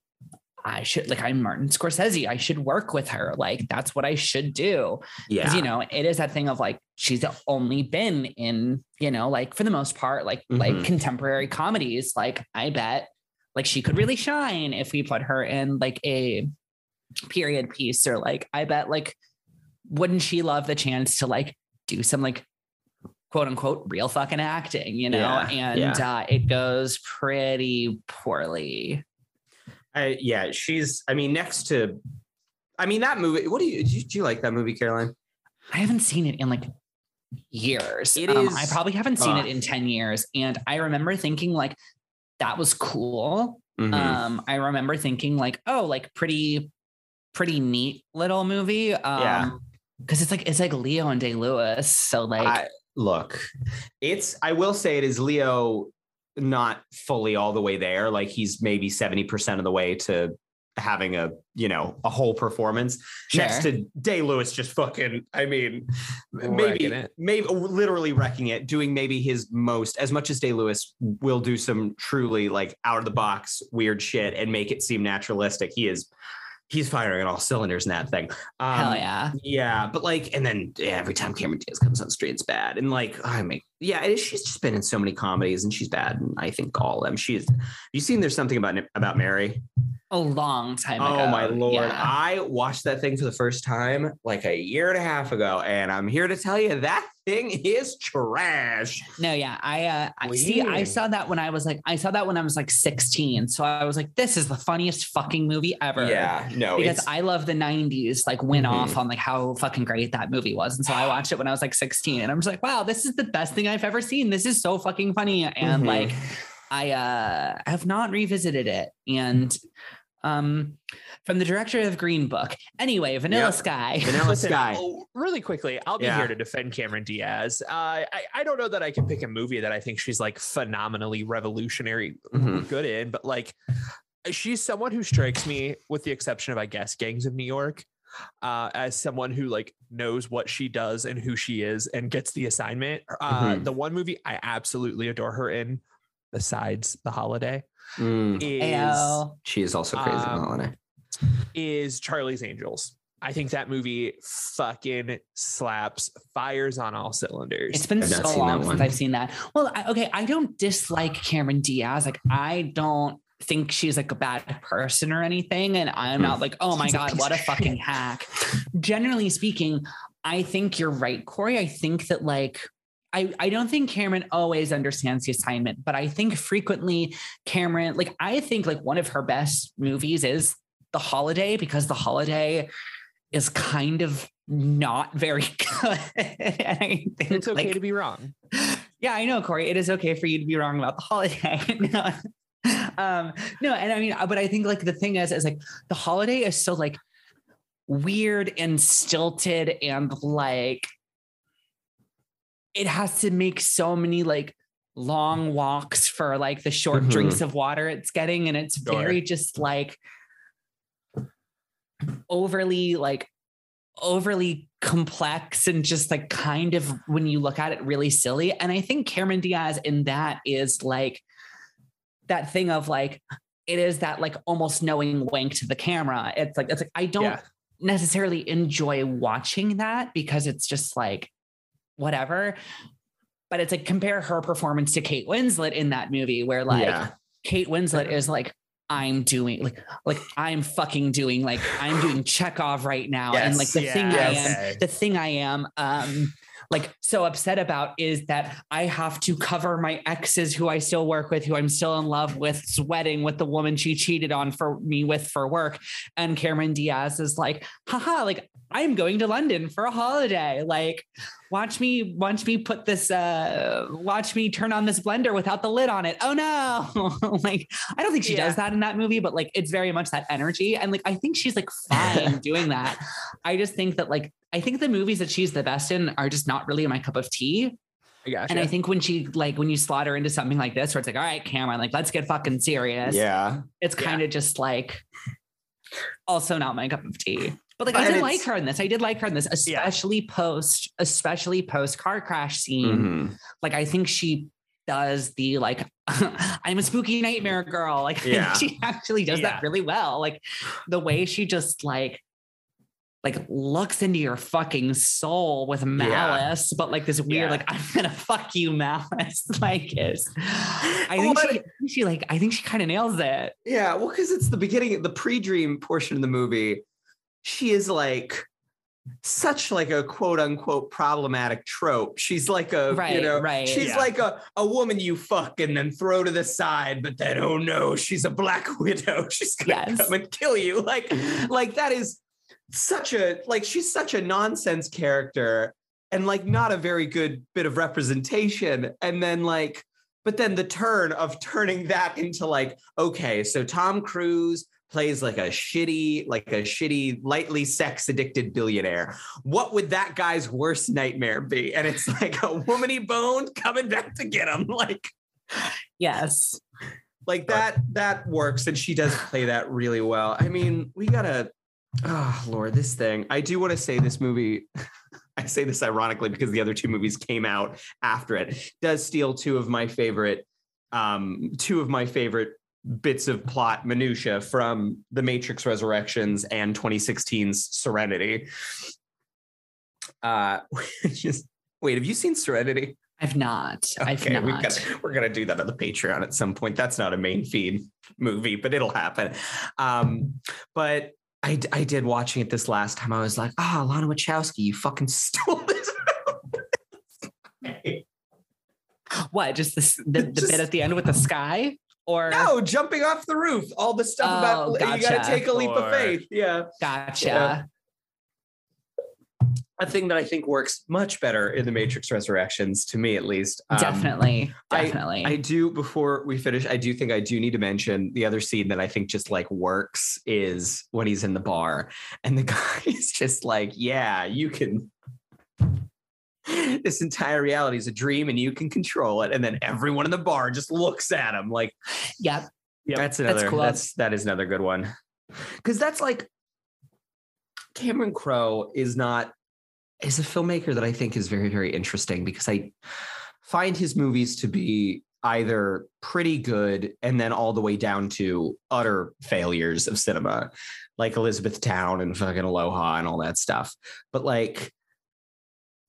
I should like I'm Martin Scorsese. I should work with her. Like that's what I should do. Yeah, you know, it is that thing of like she's only been in, you know, like for the most part, like like Mhm. contemporary comedies. Like I bet like she could really shine if we put her in like a period piece or like I bet like wouldn't she love the chance to like do some like quote unquote real fucking acting, you know? Yeah, and uh it goes pretty poorly. I, yeah. She's. I mean, next to. I mean, that movie. What do you? Do you, do you like that movie, Caroline? I haven't seen it in like years. It Um, is- I probably haven't seen uh, it in 10 years. And I remember thinking like that was cool. Mhm. Um, I remember thinking like, oh, like pretty, pretty neat little movie. Um Yeah. because it's like it's like Leo and Day Lewis. So like I, look, it's. I will say it is Leo, not fully all the way there. Like he's maybe seventy percent of the way to having a you know a whole performance next to Day Lewis just fucking I mean maybe maybe literally wrecking it doing maybe his most as much as Day Lewis will do some truly like out of the box weird shit and make it seem naturalistic he is he's firing on all cylinders in that thing um, Hell yeah. yeah, but like, and then yeah, every time Cameron Diaz comes on screen, it's bad. And like, I mean, yeah, is, she's just been in so many comedies, and she's bad. And I think all of them. She's. You seen there's something about about Mary? A long time ago. Oh my lord! Yeah. I watched that thing for the first time like a year and a half ago, and I'm here to tell you that thing is trash. No, yeah. I uh I see I saw that when I was like I saw that when I was like 16. So I was like, this is the funniest fucking movie ever. Yeah, no, Because it's, I love the 90s, like went Mhm. off on like how fucking great that movie was. And so I watched it when I was like 16 and I'm just like, wow, this is the best thing I've ever seen. This is so fucking funny. And Mhm. like I uh have not revisited it. And um from the director of Green Book. Anyway, Vanilla Yep. Sky. Vanilla Listen, Sky. oh, really quickly, I'll be Yeah. here to defend Cameron Diaz. Uh, I, I don't know that I can pick a movie that I think she's like phenomenally revolutionary Mhm. good in, but like she's someone who strikes me, with the exception of I guess Gangs of New York, uh, as someone who like knows what she does and who she is and gets the assignment. Uh, Mhm. The one movie I absolutely adore her in, besides The Holiday, Mm, is Ayo. she is also crazy in the Um, holiday. is Charlie's Angels. I think that movie fucking slaps, fires on all cylinders. It's been I've so long since. I've seen that. Well, I, okay, I don't dislike Cameron Diaz. Like, I don't think she's like a bad person or anything. And I'm Hmm. not like, oh my God, what a fucking hack. Generally speaking, I think you're right, Corey. I think that like, I, I don't think Cameron always understands the assignment, but I think frequently Cameron, like, I think like one of her best movies is The Holiday because The Holiday is kind of not very good. and I think it's okay like, to be wrong. yeah, I know, Corey. It is okay for you to be wrong about the holiday. no. Um, no, and I mean, but I think like the thing is, is like the holiday is so like weird and stilted and like it has to make so many like long walks for like the short Mhm. drinks of water it's getting, and it's Sure. very just like overly like overly complex and just like kind of when you look at it really silly and i think cameron diaz in that is like that thing of like it is that like almost knowing wink to the camera it's like it's like i don't Yeah. necessarily enjoy watching that because it's just like whatever but it's like compare her performance to kate winslet in that movie where like Yeah. Kate Winslet is like, I'm doing like like I'm fucking doing like I'm doing Chekhov right now. and like the Yes, thing I am, the thing I am um like so upset about is that I have to cover my exes who I still work with, who I'm still in love with, sweating with the woman she cheated on for me with for work. And Cameron Diaz is like, haha, like I'm going to London for a holiday. Like, watch me, watch me put this, uh, watch me turn on this blender without the lid on it. Oh no. like, I don't think she Yeah. does that in that movie, but like it's very much that energy. And like I think she's like fine doing that. I just think that like I think the movies that she's the best in are just not really my cup of tea. I gotcha. And I think when she like when you slot her into something like this, where it's like, all right, Cameron, like let's get fucking serious. Yeah. It's Yeah. kind of just like also not my cup of tea. But like And I did like her in this. I did like her in this, especially post, especially post car crash scene. Mhm. Like I think she does the like I'm a spooky nightmare girl. Like Yeah. she actually does Yeah. that really well. Like the way she just like like looks into your fucking soul with malice, but like this weird, Yeah. like I'm gonna fuck you malice. like is I think Well, she, she like I think she kind of nails it. Yeah, well, because it's the beginning, the pre-dream portion of the movie. She is like such like a quote unquote problematic trope. She's like a Right, you know, right. she's Yeah. like a, a woman you fuck and then throw to the side, but then oh no, she's a black widow. She's gonna Yes. come and kill you. Like, like that is such a like she's such a nonsense character and like not a very good bit of representation. And then like, but then the turn of turning that into like, okay, so Tom Cruise plays like a shitty, like a shitty, lightly sex addicted billionaire. What would that guy's worst nightmare be? And it's like a woman he boned coming back to get him. Like, Yes. like that that works and she does play that really well i mean we gotta oh lord this thing i do want to say this movie i say this ironically because the other two movies came out after it does steal two of my favorite um two of my favorite bits of plot minutia from the matrix resurrections and 2016's serenity uh just wait have you seen serenity I've not. I've Okay, we not. got, we're gonna do that on the Patreon at some point. That's not a main feed movie, but it'll happen. Um, but I, I did watching it this last time. I was like, ah, Lana Wachowski, you fucking stole this. What? Just this, the, the Just- bit at the end with the sky? Or no, jumping off the roof, all the stuff about Oh, you gotta take a leap of faith. Yeah. gotcha. Yeah. A thing that I think works much better in the Matrix Resurrections, to me at least. Um, definitely. Definitely. I do before we finish, I do think I do need to mention the other scene that I think just like works is when he's in the bar and the guy is just like, Yeah, you can this entire reality is a dream and you can control it. And then everyone in the bar just looks at him like yep. Yep. that's That's another cool. that's that is another good one. Cause that's like Cameron Crowe is not is a filmmaker that I think is very, very interesting because I find his movies to be either pretty good and then all the way down to utter failures of cinema, like Elizabethtown and fucking Aloha and all that stuff. But like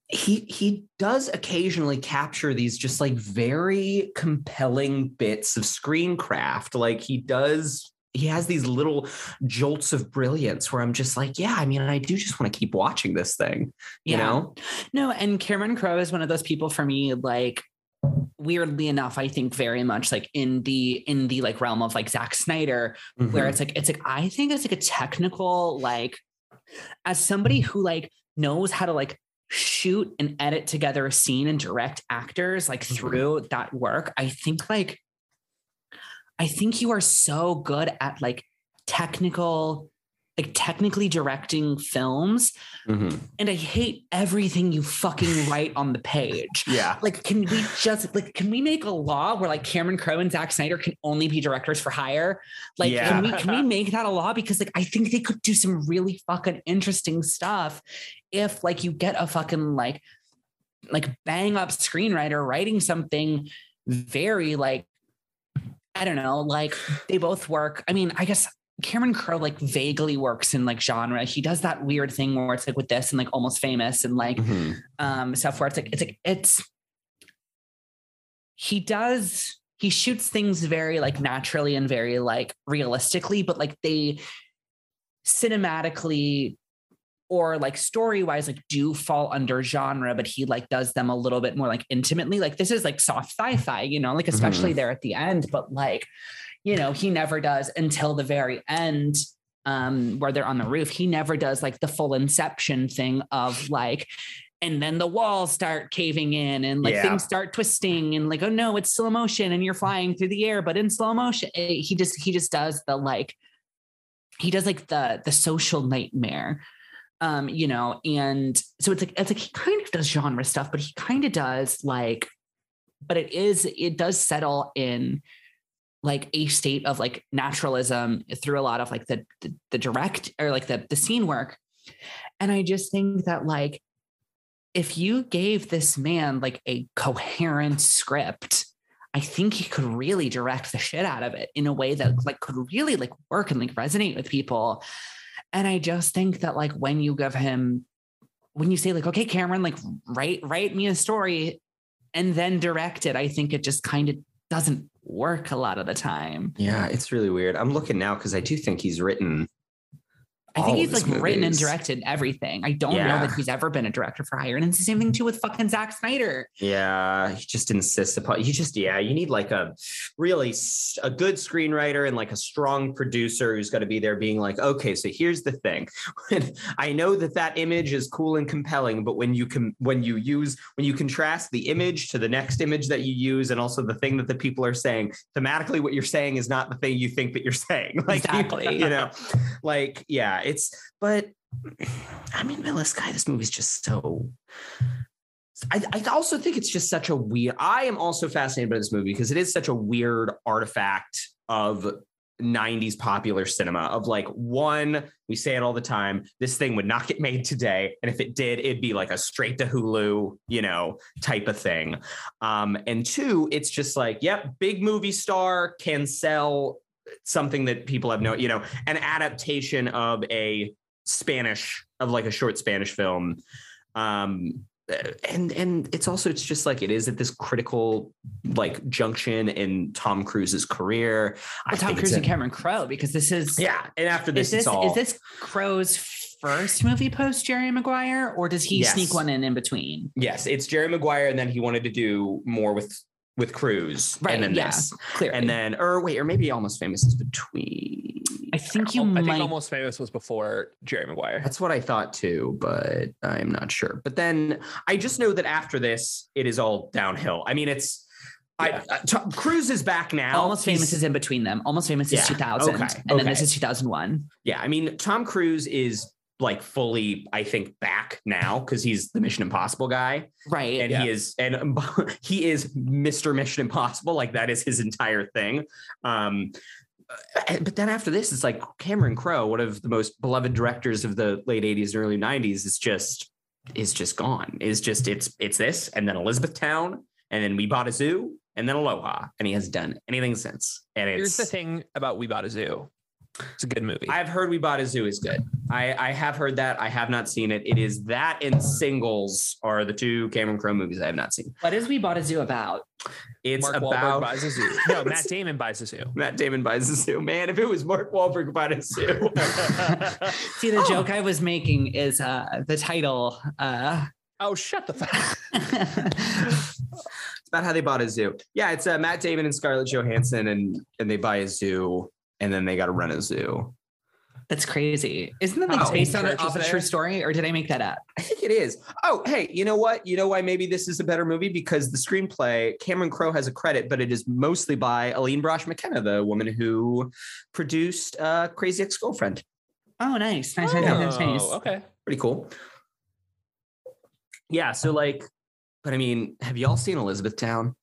he he does occasionally capture these just like very compelling bits of screencraft. Like he does he has these little jolts of brilliance where I'm just like, yeah, I mean, I do just want to keep watching this thing, you Yeah. know? No, and Cameron Crowe is one of those people for me, like weirdly enough, I think very much like in the in the like realm of like Zack Snyder, Mm-hmm. where it's like it's like I think it's like a technical like as somebody who like knows how to like shoot and edit together a scene and direct actors like Mhm. through that work, I think like I think you are so good at like technical like technically directing films Mhm. and I hate everything you fucking write on the page. yeah. Like, can we just like can we make a law where like Cameron Crowe and Zack Snyder can only be directors for hire? Like, Yeah. can we can we make that a law? Because like I think they could do some really fucking interesting stuff if like you get a fucking like like bang up screenwriter writing something very like I don't know, like they both work. I mean, I guess Cameron Crowe like vaguely works in like genre. He does that weird thing where it's like with this and like almost famous and like Mhm. um stuff where it's like it's like it's he does he shoots things very like naturally and very like realistically, but like they cinematically or like story wise like do fall under genre but he like does them a little bit more like intimately like this is like soft sci-fi you know like especially there at the end but like you know he never does until the very end um where they're on the roof. He never does like the full inception thing of like and then the walls start caving in and like Yeah. things start twisting and like oh no it's slow motion and you're flying through the air but in slow motion. Eh, he just he just does the like he does like the the social nightmare um you know and so it's like it's like he kind of does genre stuff but he kind of does like but it is it does settle in like a state of like naturalism through a lot of like the the, the direct or like the the scene work. And i just think that like if you gave this man like a coherent script i think he could really direct the shit out of it in a way that like could really like work and like resonate with people and i just think that like when you give him when you say like okay cameron like write write me a story and then direct it i think it just kind of doesn't work a lot of the time Yeah, it's really weird. I'm looking now because I do think he's written. I think he's like written and directed everything. I don't know that he's ever been a director for hire. And it's the same thing too with fucking Zack Snyder. Yeah, he just insists upon. You just yeah, you need like a really a good screenwriter and like a strong producer who's going to be there, being like, okay, so here's the thing. I know that that image is cool and compelling, but when you can when you use when you contrast the image to the next image that you use, and also the thing that the people are saying thematically, what you're saying is not the thing you think that you're saying. Like you- Exactly. you know, like yeah, it's but I mean, Vanilla Sky. This movie's just so I, I also think it's just such a weird. I am also fascinated by this movie because it is such a weird artifact of 90s popular cinema of like one we say it all the time this thing would not get made today and if it did it'd be like a straight to hulu you know type of thing um and two it's just like yep big movie star can sell something that people have no you know an adaptation of a spanish of like a short spanish film um and and it's also it's just like it is at this critical like junction in Tom Cruise's career. Well, Tom Cruise and Cameron Crowe because this is yeah. And after this, is this all, is this Crowe's first movie post Jerry Maguire, or does he Yes. sneak one in in between? yes, it's Jerry Maguire, and then he wanted to do more with with Cruise, Right, And then yeah. this, Clearly, and then or wait, or maybe Almost Famous is between. I think you I might. think Almost Famous was before Jerry Maguire. That's what I thought too, but I'm not sure. But then I just know that after this, it is all downhill. I mean, it's. Yeah. I, uh, Tom Cruise is back now. Almost He's- Famous is in between them. Almost Famous Yeah, is 2000, okay, and then this is 2001. Yeah, I mean, Tom Cruise is like fully, I think, back now because he's the Mission Impossible guy, Right. and Yeah. he is, and he is Mr. Mission Impossible. Like that is his entire thing. Um, uh, but then after this, it's like Cameron Crowe, one of the most beloved directors of the late '80s and early '90s, is just is just gone. Is just it's it's this, and then Elizabethtown, and then We Bought a Zoo, and then Aloha, and he hasn't done anything since. And it's Here's the thing about We Bought a Zoo. It's a good movie. I've heard We Bought a Zoo is good. I, I have heard that. I have not seen it. It is that and Singles are the two Cameron Crowe movies I have not seen. What is We Bought a Zoo about? It's Mark Wahlberg about buys a zoo. No, Matt Damon buys a zoo. Matt Damon buys a zoo. Man, if it was Mark Wahlberg bought a zoo. See, the Oh. joke I was making is uh, the title. Uh, oh, shut the fuck. it's about how they bought a zoo. Yeah, it's uh, Matt Damon and Scarlett Johansson, and and they buy a zoo, and then they got to run a zoo. That's crazy. Isn't that like Oh, based on a, church off a true story, or did I make that up? I think it is. Oh, hey, you know what? You know why maybe this is a better movie? Because the screenplay, Cameron Crowe has a credit, but it is mostly by Aline Brosh McKenna, the woman who produced uh, Crazy Ex Girlfriend. Oh, nice, nice, nice, nice, nice. Oh, okay. Pretty cool. Yeah. So, like, but I mean, have y'all seen Elizabethtown?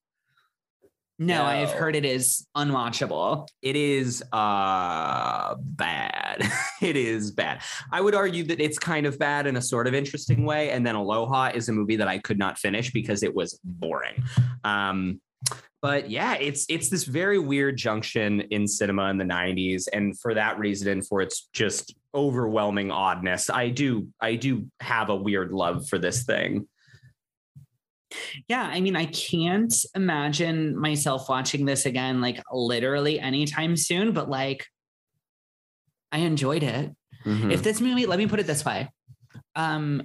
No, I've heard it is unwatchable. It is uh bad. it is bad. I would argue that it's kind of bad in a sort of interesting way. And then Aloha is a movie that I could not finish because it was boring. Um, but yeah, it's it's this very weird junction in cinema in the 90s. And for that reason, and for its just overwhelming oddness, I do I do have a weird love for this thing. Yeah, I mean, I can't imagine myself watching this again, like literally anytime soon. But like, I enjoyed it. Mhm. If this movie, let me put it this way. Um,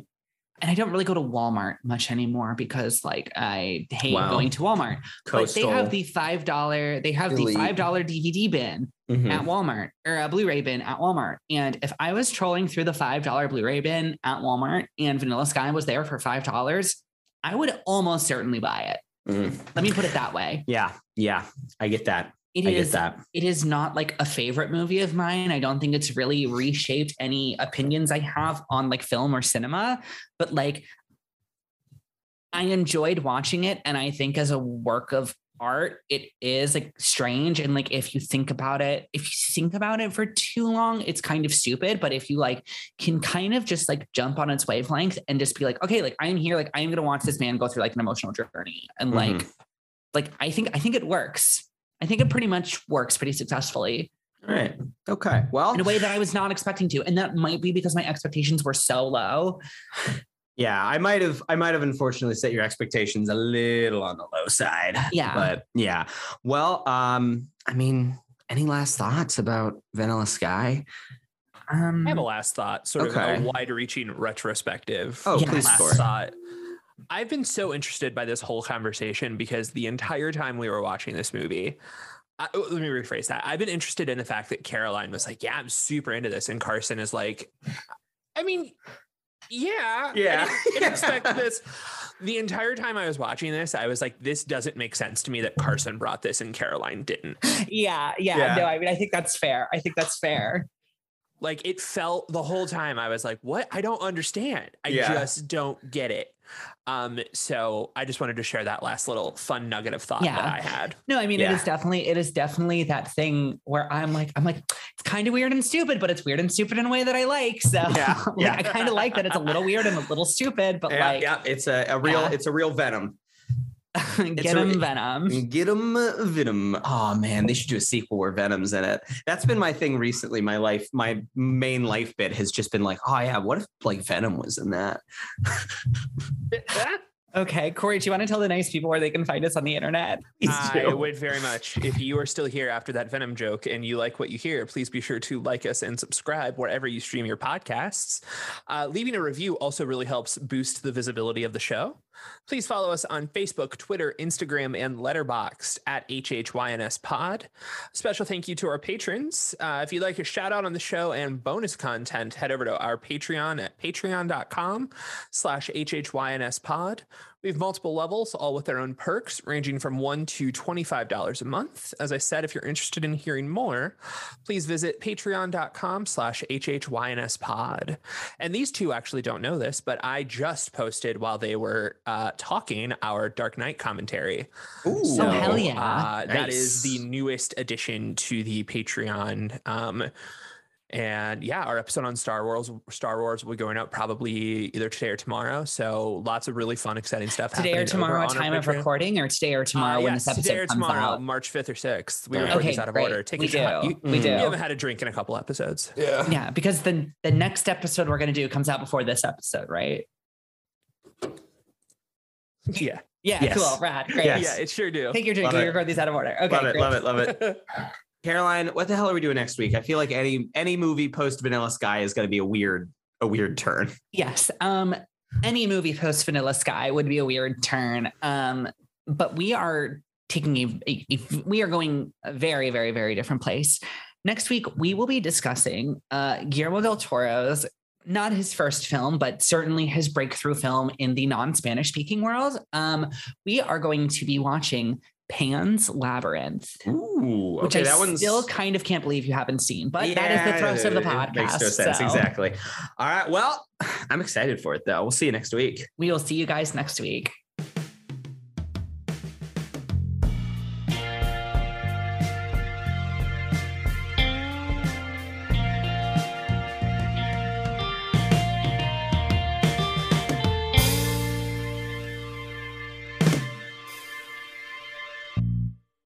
and I don't really go to Walmart much anymore because like I hate Wow. going to Walmart. But they have the five dollar, they have the five dollar DVD bin Mhm. at Walmart or a Blu-ray bin at Walmart. And if I was trolling through the five dollar Blu-ray bin at Walmart and Vanilla Sky was there for five dollars, I would almost certainly buy it. Mhm. Let me put it that way. Yeah, yeah, I get that. It I is get that. it is not like a favorite movie of mine. I don't think it's really reshaped any opinions I have on like film or cinema, but like I enjoyed watching it and I think as a work of art it is like strange and like if you think about it if you think about it for too long it's kind of stupid but if you like can kind of just like jump on its wavelength and just be like okay like i'm here like i'm going to watch this man go through like an emotional journey and mm-hmm. like like i think i think it works i think it pretty much works pretty successfully All right. Okay. Well, in a way that i was not expecting to and that might be because my expectations were so low Yeah, I might have I might have unfortunately set your expectations a little on the low side. Yeah. But yeah. Well, um, I mean, any last thoughts about Vanilla Sky? um I have a last thought, sort Okay. of a wide-reaching retrospective. Oh, Yeah. please last Corey. thought. I've been so interested by this whole conversation because the entire time we were watching this movie, I, oh, let me rephrase that. I've been interested in the fact that Caroline was like, "Yeah, I'm super into this," and Carson is like, "I mean, yeah, Yeah. I didn't, didn't expect this." The entire time I was watching this, I was like, "This doesn't make sense to me that Carson brought this and Caroline didn't." yeah, yeah Yeah. no i mean i think that's fair i think that's fair Like it felt the whole time I was like, what? I don't understand. I Yeah. just don't get it. Um, so I just wanted to share that last little fun nugget of thought Yeah. that I had. No, I mean Yeah. it is definitely it is definitely that thing where I'm like I'm like it's kind of weird and stupid, but it's weird and stupid in a way that I like. So Yeah, like. I kind of like that it's a little weird and a little stupid, but like yeah, it's a, a real Yeah. it's a real venom. get a- him venom. Get him Venom. Oh man, they should do a sequel where Venom's in it. That's been my thing recently. My life, my main life bit has just been like, oh yeah, what if like Venom was in that? Okay, Corey, do you want to tell the nice people where they can find us on the internet? I would very much. If you are still here after that Venom joke and you like what you hear, please be sure to like us and subscribe wherever you stream your podcasts. Uh, leaving a review also really helps boost the visibility of the show. Please follow us on Facebook, Twitter, Instagram, and Letterboxd at HHYNS Pod. Special thank you to our patrons. Uh, if you'd like a shout out on the show and bonus content, head over to our Patreon at patreon.com slash HHYNS Pod. We have multiple levels, all with their own perks, ranging from one to $25 a month. As I said, if you're interested in hearing more, please visit patreon.com slash HHYNS pod. And these two actually don't know this, but I just posted while they were uh, talking our Dark Knight commentary. Ooh, Oh, hell yeah. Uh, That is the newest addition to the Patreon. Um, and yeah, our episode on Star Wars, Star Wars will be going out probably either today or tomorrow. So lots of really fun, exciting stuff. Today or happening over tomorrow on time of Patreon. recording, or today or tomorrow Uh, when yes, this episode today or comes tomorrow, out. March fifth or sixth. We Alright. record Okay, these out of great. order. Take we a shot. do. You, we do. you haven't had a drink in a couple episodes. Yeah. Yeah, because the the next episode we're gonna do comes out before this episode, right? Yeah, Yeah, Yes. cool, rad, great. Yes. yeah, it sure do. Take your drink. Love We it. record these out of order. Okay, love it, great. love it, love it. Caroline, what the hell are we doing next week? I feel like any any movie post Vanilla Sky is going to be a weird a weird turn. Yes. Um, any movie post Vanilla Sky would be a weird turn. Um, but we are taking a, a- a- we are going a very, very, very different place. Next week, we will be discussing uh, Guillermo del Toro's not his first film, but certainly his breakthrough film in the non-Spanish speaking world. Um, we are going to be watching Pan's Labyrinth, Ooh, which I that one's still kind of can't believe you haven't seen, but that is the thrust of the podcast. Makes no sense. so Exactly. All right. Well, I'm excited for it though. We'll see you next week. We will see you guys next week.